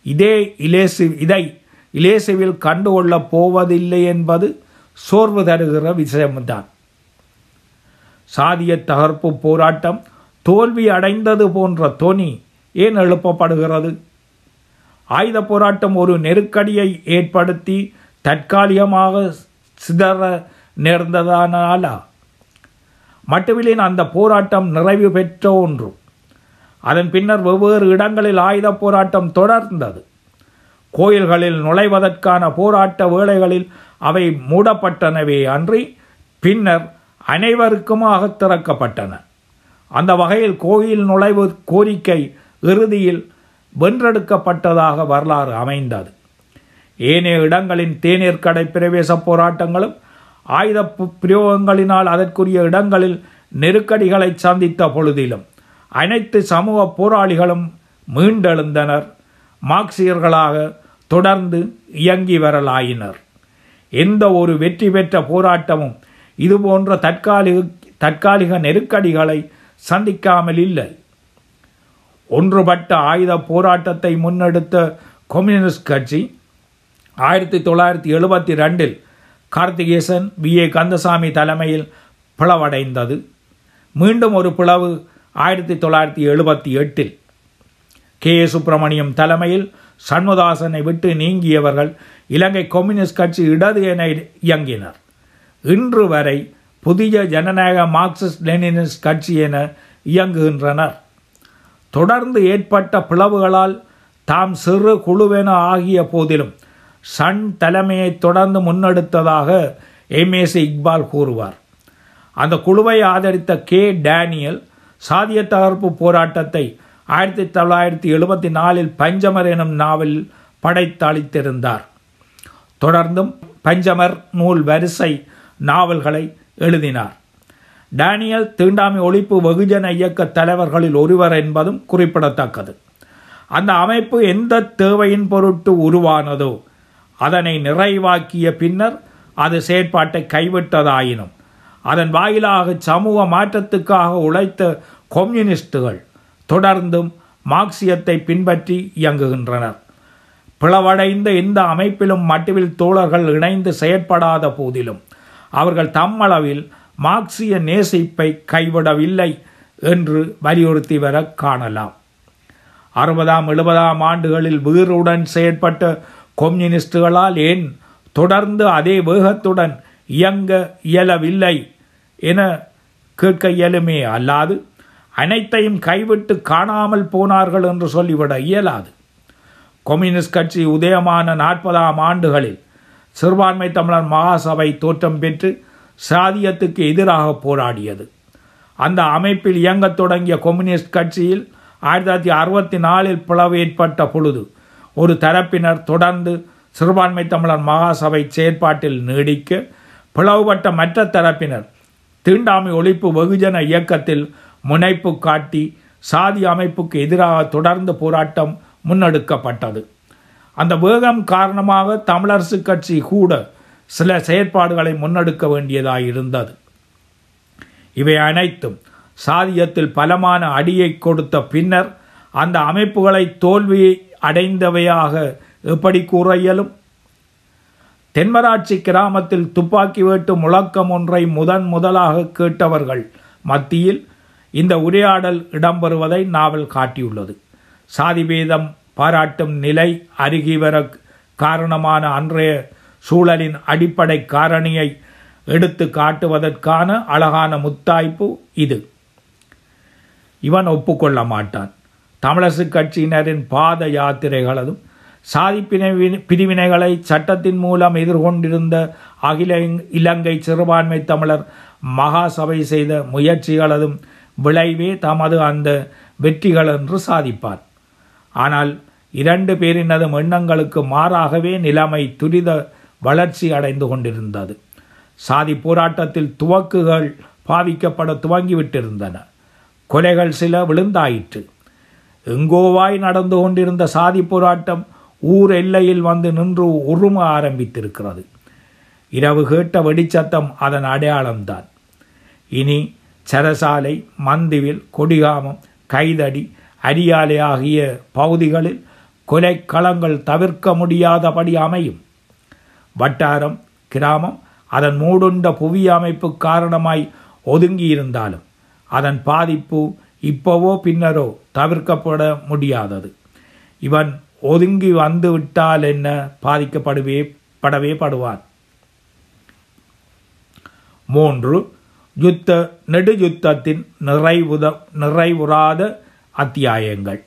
இதே இலேசு இதை இலேசுவில் கண்டுகொள்ளப் போவதில்லை என்பது சோர்வு தருகிற விஷயம்தான். சாதிய தகர்ப்பு போராட்டம் தோல்வி அடைந்தது போன்ற தொனி ஏன் எழுப்பப்படுகிறது? ஆயுத போராட்டம் ஒரு நெருக்கடியை ஏற்படுத்தி தற்காலிகமாக சிதற நேர்ந்ததானாலா? மட்டுமில்லின் அந்த போராட்டம் நிறைவு பெற்ற ஒன்று. அதன் பின்னர் வெவ்வேறு இடங்களில் ஆயுத போராட்டம் தொடர்ந்தது. கோயில்களில் நுழைவதற்கான போராட்ட வேளைகளில் அவை மூடப்பட்டனவே அன்றி பின்னர் அனைவருக்குமாக திறக்கப்பட்டன. அந்த வகையில் கோயில் நுழைவு கோரிக்கை இறுதியில் வென்றெடுக்கப்பட்டதாக வரலாறு அமைந்தது. ஏனைய இடங்களின் தேநீர் கடை பிரவேச போராட்டங்களும் ஆயுத பிரயோகங்களினால் அதற்குரிய இடங்களில் நெருக்கடிகளை சந்தித்த பொழுதிலும் அனைத்து சமூக போராளிகளும் மீண்டெழுந்தனர். மார்க்சியர்களாக தொடர்ந்து இயங்கி வரலாயினர். எந்த ஒரு வெற்றி பெற்ற போராட்டமும் இதுபோன்ற தற்காலிக தற்காலிக நெருக்கடிகளை சந்திக்காமல் இல்லை. ஒன்றுபட்ட ஆயுத போராட்டத்தை முன்னெடுத்த கம்யூனிஸ்ட் கட்சி ஆயிரத்தி தொள்ளாயிரத்தி எழுபத்தி ரெண்டில் கார்த்திகேசன் வி. ஏ. கந்தசாமி தலைமையில் பிளவடைந்தது. மீண்டும் ஒரு பிளவு ஆயிரத்தி தொள்ளாயிரத்தி எழுபத்தி எட்டில் கே. ஏ. சுப்பிரமணியம் தலைமையில் சண்முதாசனை விட்டு நீங்கியவர்கள் இலங்கை கம்யூனிஸ்ட் கட்சி இடது என இயங்கினர். இன்று வரை புதிய ஜனநாயக மார்க்சிஸ்ட் லெனினிஸ்ட் கட்சி என இயங்குகின்றனர். தொடர்ந்து ஏற்பட்ட பிளவுகளால் தாம் சிறு குழுவென ஆகிய போதிலும் சன் தலைமையை தொடர்ந்து முன்னெடுத்ததாக எம்ஏசி இக்பால் கூறுவார். அந்த குழுவை ஆதரித்த கே. டேனியல் சாதிய தகர்ப்பு போராட்டத்தை ஆயிரத்தி தொள்ளாயிரத்தி எழுபத்தி நாலில் பஞ்சமர் எனும் நாவலில் படைத்தளித்திருந்தார். தொடர்ந்தும் பஞ்சமர் நூல் வரிசை நாவல்களை எழுதினார். டேனியல் தீண்டாமை ஒழிப்பு வெகுஜன இயக்க தலைவர்களில் ஒருவர் என்பதும் குறிப்பிடத்தக்கது. அந்த அமைப்பு எந்த தேவையின் பொருட்டு உருவானதோ அதனை நிறைவாக்கிய பின்னர் அது செயற்பாட்டை கைவிட்டதாயினும் அதன் வாயிலாக சமூக மாற்றத்துக்காக உழைத்த கம்யூனிஸ்டுகள் தொடர்ந்தும் மார்க்சியத்தை பின்பற்றி இயங்குகின்றனர். பிளவடைந்த எந்த அமைப்பிலும் மட்டுவில் தோழர்கள் இணைந்து செயற்படாத போதிலும் அவர்கள் தம்மளவில் மார்க்சிய நேசிப்பை கைவிடவில்லை என்று வலியுறுத்தி வர காணலாம். அறுபதாம் எழுபதாம் ஆண்டுகளில் வீருடன் செயற்பட்ட கம்யூனிஸ்டுகளால் ஏன் தொடர்ந்து அதே வேகத்துடன் இயங்க இயலவில்லை என கேட்க இயலுமே அல்லாது அனைத்தையும் கைவிட்டு காணாமல் போனார்கள் என்று சொல்லிவிட இயலாது. கம்யூனிஸ்ட் கட்சி உதயமான நாற்பதாம் ஆண்டுகளில் சிறுபான்மை தமிழர் மகாசபை தோற்றம் பெற்று சாதியத்துக்கு எதிராக போராடியது. அந்த அமைப்பில் இயங்கத் தொடங்கிய கம்யூனிஸ்ட் கட்சியில் ஆயிரத்தி தொள்ளாயிரத்தி அறுபத்தி நாலில் பிளவு ஏற்பட்ட பொழுது ஒரு தரப்பினர் தொடர்ந்து சிறுபான்மை தமிழர் மகாசபை செயற்பாட்டில் நீடிக்க பிளவுபட்ட மற்ற தரப்பினர் தீண்டாமை ஒழிப்பு வெகுஜன இயக்கத்தில் முனைப்பு காட்டி சாதி அமைப்புக்கு எதிராக தொடர்ந்து போராட்டம் முன்னெடுக்கப்பட்டது. அந்த வேகம் காரணமாக தமிழரசு கட்சி கூட சில செயற்பாடுகளை முன்னெடுக்க வேண்டியதாக இருந்தது. இவை அனைத்தும் சாதியத்தில் பலமான அடியை கொடுத்த பின்னர் அந்த அமைப்புகளை தோல்வி அடைந்தவையாக எப்படி கூற இயலும்? தென்மராட்சி கிராமத்தில் துப்பாக்கி வேட்டு முழக்கம் ஒன்றை முதன் முதலாக கேட்டவர்கள் மத்தியில் இந்த உரையாடல் இடம்பெறுவதை நாவல் காட்டியுள்ளது. சாதிபேதம் பாராட்டும் நிலை அருகி வர காரணமான அன்றைய சூழலின் அடிப்படை காரணியை எடுத்து காட்டுவதற்கான அழகான முத்தாய்ப்பு இது. இவன் ஒப்புக்கொள்ள மாட்டான். தமிழரசு கட்சியினரின் பாத யாத்திரைகளதும் சாதி பிரிவினை பிரிவினைகளை சட்டத்தின் மூலம் எதிர்கொண்டிருந்த அகில இலங்கை சிறுபான்மை தமிழர் மகாசபை செய்த முயற்சிகளதும் விளைவே தமது அந்த வெற்றிகள் என்று சாதிப்பார். ஆனால் இரண்டு பேரினதும் எண்ணங்களுக்கு மாறாகவே நிலைமை துரித வளர்ச்சி அடைந்து கொண்டிருந்தது. சாதி போராட்டத்தில் துவக்குகள் பாவிக்கப்பட துவங்கிவிட்டிருந்தன. கொலைகள் சில விழுந்தாயிற்று. எங்கோவாய் நடந்து கொண்டிருந்த சாதி போராட்டம் ஊர் எல்லையில் வந்து நின்று உரும ஆரம்பித்திருக்கிறது. இரவு கேட்ட வெடிச்சத்தம் அதன் அடையாளம்தான். இனி சரசாலை மந்திவில் கொடிகாமம் கைதடி அரியாலை ஆகிய பகுதிகளில் கொலைக்களங்கள் தவிர்க்க முடியாதபடி அமையும். வட்டாரம் கிராமம் அதன் மூடுண்ட புவி அமைப்பு காரணமாய் ஒதுங்கியிருந்தாலும் அதன் பாதிப்பு இப்போவோ பின்னரோ தவிர்க்கப்பட முடியாதது. இவன் ஒதுங்கி வந்து விட்டால் என்ன? பாதிக்கப்படுவே படவே படுவான். மூன்று யுத்த நெடுயுத்தத்தின் நிறைவுத நிறைவுறாத அத்தியாயங்கள்.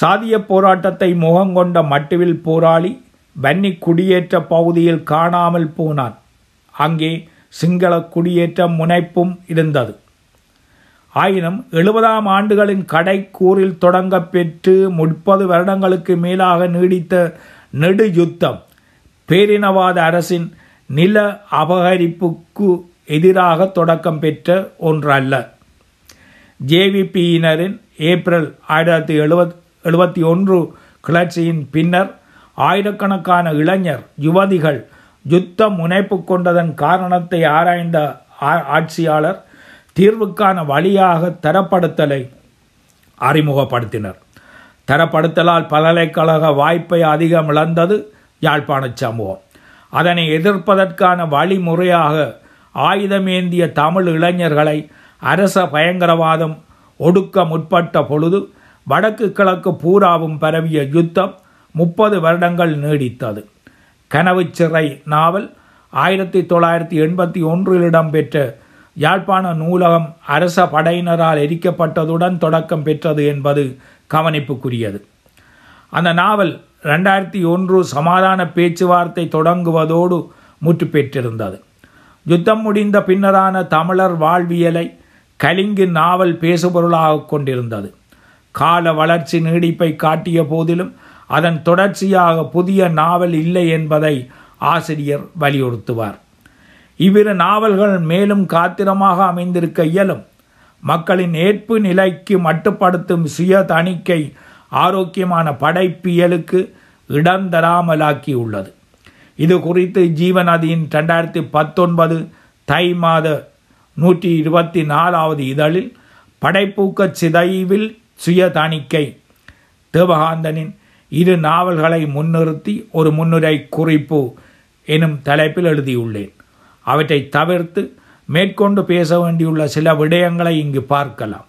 சாதிய போராட்டத்தை முகங்கொண்ட மட்டுவில் போராளி வன்னி குடியேற்ற பகுதியில் காணாமல் போனான். அங்கே சிங்கள குடியேற்ற முனைப்பும் இருந்தது. ஆயினும் எழுபதாம் ஆண்டுகளின் கடைக்கூறில் தொடங்க பெற்று முப்பது வருடங்களுக்கு மேலாக நீடித்த நெடு யுத்தம் பேரினவாத அரசின் நில அபகரிப்புக்கு எதிராக தொடக்கம் பெற்ற ஒன்றல்ல. ஜேவிபியினரின் ஏப்ரல் ஆயிரத்தி எழுபத் எழுபத்தி ஒன்று கிளர்ச்சியின் பின்னர் ஆயிரக்கணக்கான இளைஞர் யுவதிகள் யுத்த முனைப்பு கொண்டதன் காரணத்தை ஆராய்ந்த ஆட்சியாளர் தீர்வுக்கான வழியாக தரப்படுத்தலை அறிமுகப்படுத்தினர். தரப்படுத்தலால் பல்கலைக்கழக வாய்ப்பை அதிகம் இழந்தது யாழ்ப்பாண சமூகம். அதனை எதிர்ப்பதற்கான வழிமுறையாக ஆயுதமேந்திய தமிழ் இளைஞர்களை அரச பயங்கரவாதம் ஒடுக்க முற்பட்ட பொழுது வடக்கு கிழக்கு பூராவும் பரவிய யுத்தம் முப்பது வருடங்கள் நீடித்தது. கனவு சிறை நாவல் ஆயிரத்தி தொள்ளாயிரத்தி எண்பத்தி ஒன்றில் இடம்பெற்ற யாழ்ப்பாண நூலகம் அரச படையினரால் எரிக்கப்பட்டதுடன் தொடக்கம் பெற்றது என்பது கவனிப்புக்குரியது. அந்த நாவல் ரெண்டாயிரத்தி ஒன்று சமாதான பேச்சுவார்த்தை தொடங்குவதோடு முற்று பெற்றிருந்தது யுத்தம் முடிந்த பின்னரான தமிழர் வாழ்வியலை கலிங்கு நாவல் பேசுபொருளாக கொண்டிருந்தது. கால வளர்ச்சி நீடிப்பை காட்டிய போதிலும் அதன் தொடர்ச்சியாக புதிய நாவல் இல்லை என்பதை ஆசிரியர் வலியுறுத்துவார். இவ்விரு நாவல்கள் மேலும் காத்திரமாக அமைந்திருக்க இயலும். மக்களின் ஏற்பு நிலைக்கு மட்டுப்படுத்தும் சுய தணிக்கை ஆரோக்கியமான படைப்பியலுக்கு இடம் தராமலாக்கியுள்ளது. இது குறித்து ஜீவநதியின் ரெண்டாயிரத்தி பத்தொன்பது தை மாத நூற்றி இருபத்தி நாலாவது இதழில் படைப்பூக்க சிதைவில் சுய தணிக்கை தேவகாந்தனின் இரு நாவல்களை முன்னிறுத்தி ஒரு முன்னுரை குறிப்பு எனும் தலைப்பில் எழுதியுள்ளேன். அவற்றை தவிர்த்து மேற்கொண்டு பேச வேண்டியுள்ள சில விடயங்களை இங்கு பார்க்கலாம்.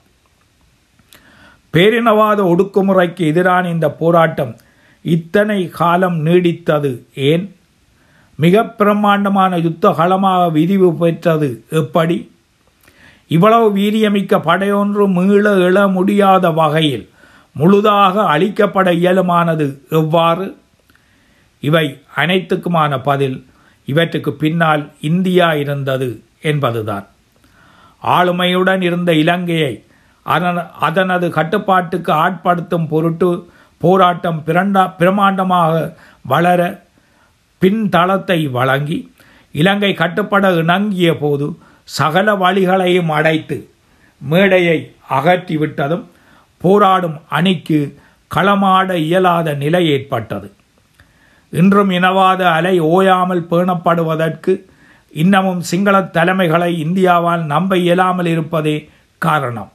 பேரினவாத ஒடுக்குமுறைக்கு எதிரான இந்த போராட்டம் இத்தனை காலம் நீடித்தது ஏன்? மிக பிரம்மாண்டமான யுத்த களமாக விரிவு பெற்றது எப்படி? இவ்வளவு வீரியமிக்க படையொன்று மீள எழ முடியாத வகையில் முழுதாக அழிக்கப்பட இயலுமானது எவ்வாறு? இவை அனைத்துக்குமான பதில். இவற்றுக்கு பின்னால் இந்தியா இருந்தது என்பதுதான். ஆளுமையுடன் இருந்த இலங்கையை அதன அதனது கட்டுப்பாட்டுக்கு ஆட்படுத்தும் பொருட்டு போராட்டம் பிரண்டா பிரமாண்டமாக வளர பின்தளத்தை வழங்கி இலங்கை கட்டுப்பட இணங்கிய போது சகல வழிகளையும் அடைத்து மேடையை அகற்றிவிட்டதும் போராடும் அணிக்கு களமாட இயலாத நிலை ஏற்பட்டது. இன்றும் இனவாத அலை ஓயாமல் பேணப்படுவதற்கு இன்னமும் சிங்கள தலைமைகளை இந்தியாவால் நம்ப இயலாமல் இருப்பதே காரணம்.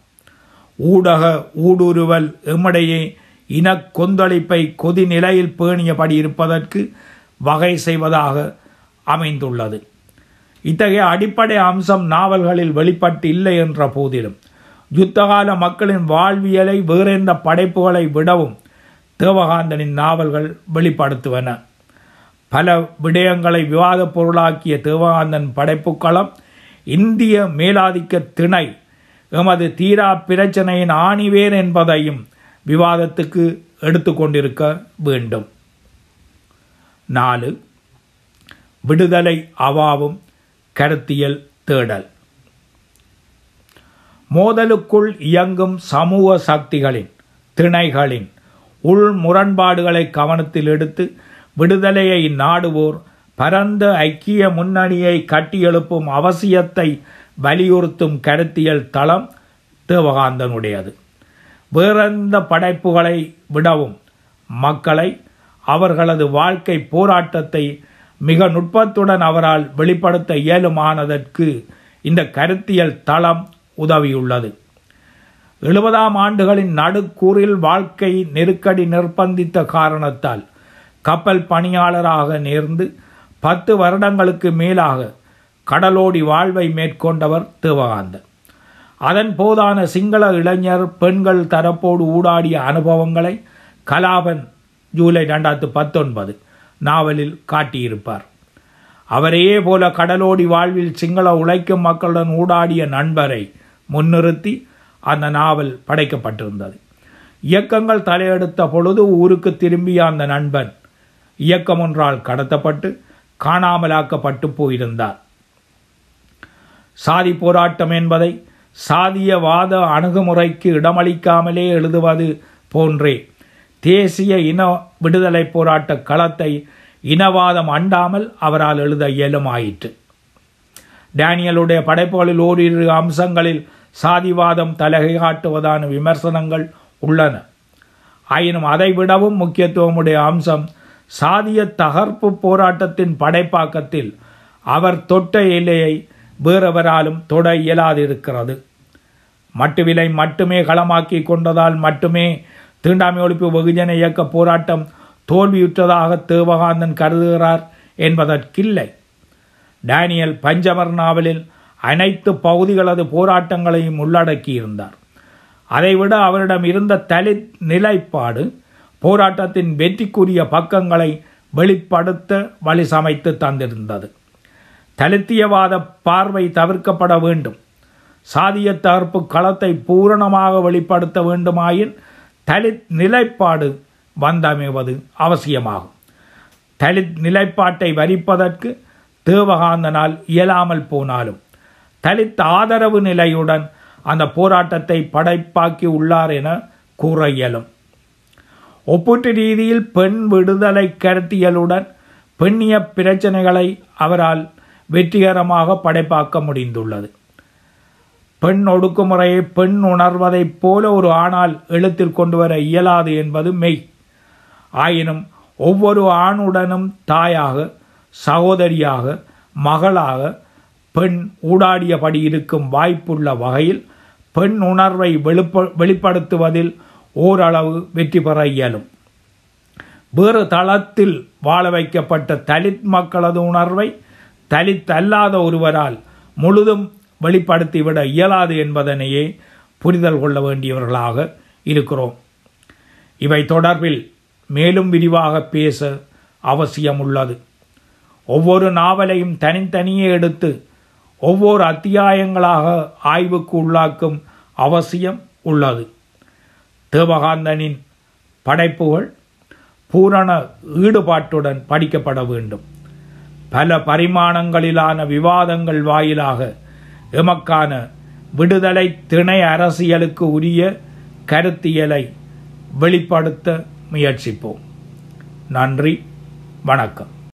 ஊடக ஊடுருவல் எம்மிடையே இன கொந்தளிப்பை கொதிநிலையில் பேணியபடி இருப்பதற்கு வகை செய்வதாக அமைந்துள்ளது. இத்தகைய அடிப்படை அம்சம் நாவல்களில் வெளிப்பட்டு இல்லை என்ற போதிலும் யுத்தகால மக்களின் வாழ்வியலை வேறெந்த படைப்புகளை விடவும் தேவகாந்தனின் நாவல்கள் வெளிப்படுத்துவன. பல விடயங்களை விவாதப் பொருளாக்கிய தேவகாந்தன் படைப்புக்களம் இந்திய மேலாதிக்க திணை எமது தீரா பிரச்சனையின் ஆணிவேர் என்பதையும் விவாதத்துக்கு எடுத்துக்கொண்டிருக்க வேண்டும். நாலு விடுதலை அவாவும் கருத்தியல் தேடல். மோதலுக்குள் இயங்கும் சமூக சக்திகளின் திணைகளின் உள் முரண்பாடுகளை கவனத்தில் எடுத்து விடுதலையை நாடுவோர் பரந்த ஐக்கிய முன்னணியை கட்டியெழுப்பும் அவசியத்தை வலியுறுத்தும் கருத்தியல் தளம் தேவகாந்தனுடையது. வேறெந்த படைப்புகளை விடவும் மக்களை அவர்களது வாழ்க்கை போராட்டத்தை மிக நுட்பத்துடன் அவரால் வெளிப்படுத்த இயலுமானதற்கு இந்த கருத்தியல் தளம் உதவியுள்ளது. எழுபதாம் ஆண்டுகளின் நடுக்கூறில் வாழ்க்கை நெருக்கடி நிர்பந்தித்த காரணத்தால் கப்பல் பணியாளராக நேர்ந்து பத்து வருடங்களுக்கு மேலாக கடலோடி வாழ்வை மேற்கொண்டவர் தேவகாந்தன். அதன் போதான சிங்கள இளைஞர் பெண்கள் தரப்போடு ஊடாடிய அனுபவங்களை கலாபன் ஜூலை ரெண்டாயிரத்து பத்தொன்பது நாவலில் காட்டியிருப்பார். அவரையே போல கடலோடி வாழ்வில் சிங்கள உழைக்கும் மக்களுடன் ஊடாடிய நண்பரை முன்னிறுத்தி அந்த நாவல் படைக்கப்பட்டிருந்தது. இயக்கங்கள் தலையெடுத்த பொழுது ஊருக்கு திரும்பிய அந்த நண்பன் இயக்கம் ஒன்றால் கடத்தப்பட்டு காணாமலாக்கப்பட்டு போயிருந்தார். சாதி போராட்டம் என்பதை சாதியவாத அணுகுமுறைக்கு இடமளிக்காமலே எழுதுவது போன்றே தேசிய இன விடுதலை போராட்ட களத்தை இனவாதம் அண்டாமல் அவரால் எழுத இயலுமாயிற்று. டேனியலுடைய படைப்புகளில் ஓரிரு அம்சங்களில் சாதிவாதம் தலகை காட்டுவதான விமர்சனங்கள் உள்ளன. ஆயினும் அதைவிடவும் முக்கியத்துவமுடைய அம்சம் சாதிய தகர்ப்பு போராட்டத்தின் படைப்பாக்கத்தில் அவர் தொட்ட எல்லையை வேறெவராலும் தொட இயலாதிருக்கிறது. மட்டுவிலை மட்டுமே களமாக்கி கொண்டதால் மட்டுமே தீண்டாமை ஒழிப்பு வெகுஜன இயக்க போராட்டம் தோல்வியுற்றதாக தேவகாந்தன் கருதுகிறார் என்பதற்கில்லை. டேனியல் பஞ்சமர் நாவலில் அனைத்து பகுதிகளது போராட்டங்களையும் உள்ளடக்கியிருந்தார். அதைவிட அவரிடம் இருந்த தலி நிலைப்பாடு போராட்டத்தின் வெற்றிக்குரிய பக்கங்களை வெளிப்படுத்த வழி சமைத்து தந்திருந்தது. தலித்தியவாத பார்வை தவிர்க்கப்பட வேண்டும். சாதிய தகர்ப்பு களத்தை பூரணமாக வெளிப்படுத்த வேண்டுமாயின் தலித் நிலைப்பாடு வந்தமைவது அவசியமாகும். தலித் நிலைப்பாட்டை வரிப்பதற்கு தேவகாந்தனால் இயலாமல் போனாலும் தலித் ஆதரவு நிலையுடன் அந்த போராட்டத்தை படைப்பாக்கி உள்ளார் என கூற இயலும் ஒப்பீட்டு ரீதியில் பெண் விடுதலை கருத்தியலுடன் பெண்ணிய பிரச்சனைகளை அவரால் வெற்றிகரமாக படைப்பாக்க முடிந்துள்ளது. பெண் ஒடுக்குமுறையை பெண் உணர்வதைப் போல ஒரு ஆணால் எழுத்தில் கொண்டு வர இயலாது என்பது மெய். ஆயினும் ஒவ்வொரு ஆணுடனும் தாயாக சகோதரியாக மகளாக பெண் ஊடாடியபடி இருக்கும் வாய்ப்புள்ள வகையில் பெண் உணர்வை வெளிப்ப வெளிப்படுத்துவதில் ஓரளவு வெற்றி பெற இயலும். வேறு தளத்தில் வாழ வைக்கப்பட்ட தலித் மக்களது உணர்வை தலித் அல்லாத ஒருவரால் முழுதும் வெளிப்படுத்திவிட இயலாது என்பதனையே புரிதல் கொள்ள வேண்டியவர்களாக இருக்கிறோம். இவை தொடர்பில் மேலும் விரிவாக பேச அவசியம் உள்ளது ஒவ்வொரு நாவலையும் தனித்தனியே எடுத்து ஒவ்வொரு அத்தியாயங்களாக ஆய்வுக்கு உள்ளாக்கும் அவசியம் உள்ளது. தேவகாந்தனின் படைப்புகள் பூரண ஈடுபாட்டுடன் படிக்கப்பட வேண்டும். பல பரிமாணங்களிலான விவாதங்கள் வாயிலாக எமக்கான விடுதலை திணை அரசியலுக்கு உரிய கருத்தியலை வெளிப்படுத்த முயற்சிப்போம். நன்றி வணக்கம்.